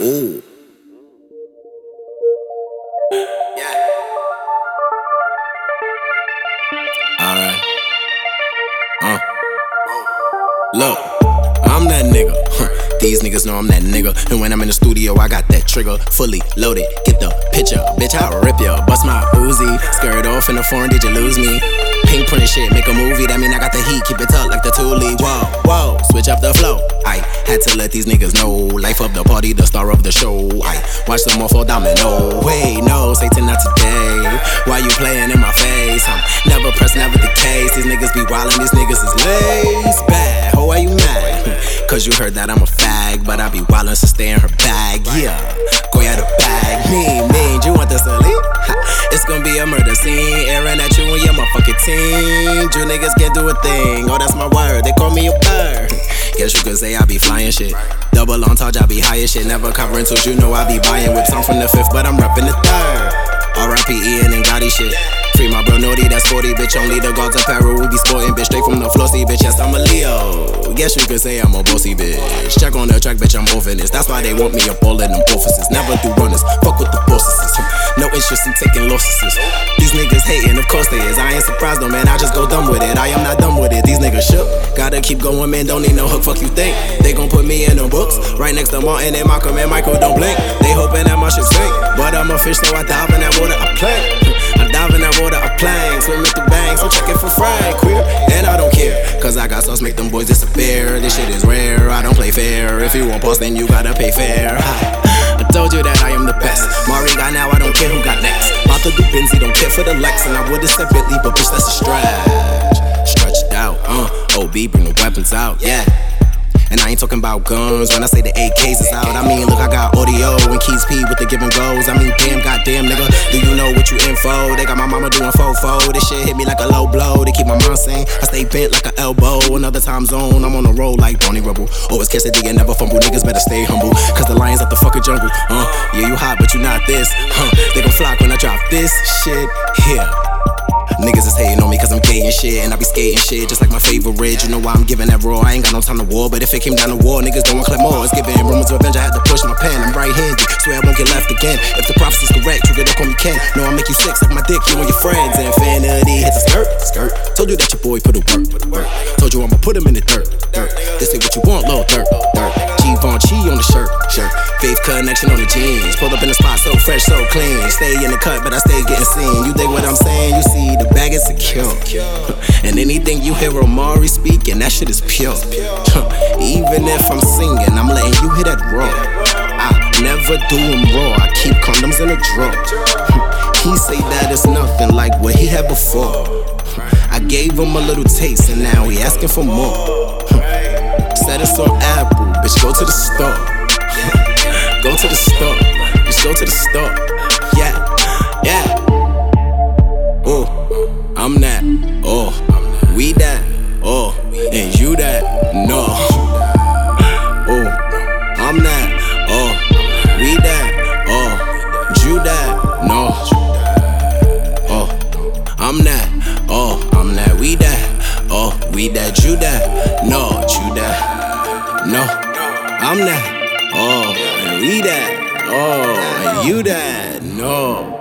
Ooh. Yeah. Alright. Uh. Look, I'm that nigga. These niggas know I'm that nigga. And when I'm in the studio, I got that trigger fully loaded. Get the picture, bitch, I'll rip ya. Bust my Uzi, skirt off in the foreign, did you lose me? Pink print shit, make a movie, that mean I got the heat, keep it tucked like the Thule. Whoa, whoa, switch up the flow. Had to let these niggas know. Life of the party, the star of the show. I watch them all fall domino. Wait, no, Satan, not today. Why you playing in my face? I'm never pressed, never the case. These niggas be wildin', these niggas is lace bad. Ho, why you mad? Cause you heard that I'm a fag, but I be wildin', so stay in her bag. Yeah, go out the bag. Mean, mean, Do you want the silly? It's gonna be a murder scene, airing at you and your motherfucking team. You niggas can't do a thing. Oh, that's my word. They call me a bird. Guess you could say I be flying shit. Double on touch, I be high as shit. Never covering till you know I be buying whips. I'm from the fifth, but I'm reppin' the third. R.I.P. Ian and Gotti shit. Free my bro Naughty, that's 40, bitch. Only the gods apparel. We be sporting, bitch. Straight from the flossy, bitch. Yes, I'm a Leo. Guess you could say I'm a bossy, bitch. Check on the track, bitch. I'm orphanist. That's why they want me up all in them offices. Never do runners. Fuck with the bosses. Interest in taking losses. These niggas hating, of course they is. I ain't surprised though, man. I just go dumb with it. I am not dumb with it. These niggas shook. Gotta keep going, man. Don't need no hook. Fuck you think. They gon' put me in the books. Right next to Martin and Malcolm and Michael. Don't blink. They hoping that my shit sink. But I'm a fish, so I dive in that water. I play. I dive in that water. I plank. Swimming through banks. I'm checking for Frank. Queer. And I don't care. Cause I got sauce, make them boys disappear. This shit is rare. I don't play fair. If you want pause, then you gotta pay fair. I told you that I am the best. Got now, I don't care who got next. To do Benzie, don't care for the Lex. And I would've said Bentley, but bitch, that's a stretch. Stretched out, uh. OB, bring the weapons out, yeah. And I ain't talking about guns when I say the AKs is out. I mean, look, I got audio and Keys P with the giving goals. I mean, damn, goddamn, nigga, do you know what you info? They got my mama doing fofo. This shit hit me like a low blow. They keep my mind sane. I stay bent like an elbow. Another time zone, I'm on the road like Barney Rubble. Always catch the D and never fumble. Niggas better stay humble. Cause the lions at the fucking jungle. Uh, yeah, you hot, but you not this. Huh, they gon' flock when I drop this shit here. Niggas is hating on me cause I'm gay and shit. And I be skating shit just like my favorite. You know why I'm giving that raw. I ain't got no time to war. But if it came down to war, niggas don't want more. It's giving rumors of revenge. I had to push my pen. I'm right handed. Swear I won't get left again. If the prophecy's correct, you better call me Ken. No, I make you sick, like my dick, you and your friends. Infinity hits a skirt, skirt. Told you that your boy put a work, work. Told you I'ma put him in the dirt, dirt. This ain't what you want, little dirt, dirt. Givenchy on the shirt, shirt. Faith Connexion on the jeans. Pulled up in the spot fresh, so clean. Stay in the cut, but I stay getting seen. You dig what I'm saying? You see, the bag is secure. And anything you hear Omari speaking, that shit is pure. Even if I'm singing, I'm letting you hear that raw. I never do them raw, I keep condoms in a drawer. He say that it's nothing like what he had before. I gave him a little taste and now he asking for more. Said it's on Apple, bitch, go to the store. go to the store, go to the store. Yeah, yeah. Oh. I'm that, oh, we that, oh, and you that, no. Oh, I'm that, oh, we that, oh, you that, no. Oh, I'm that, oh, I'm that, we that, oh, we that, you that, no, you that, no. I'm that, oh, and we that, oh, you that, no.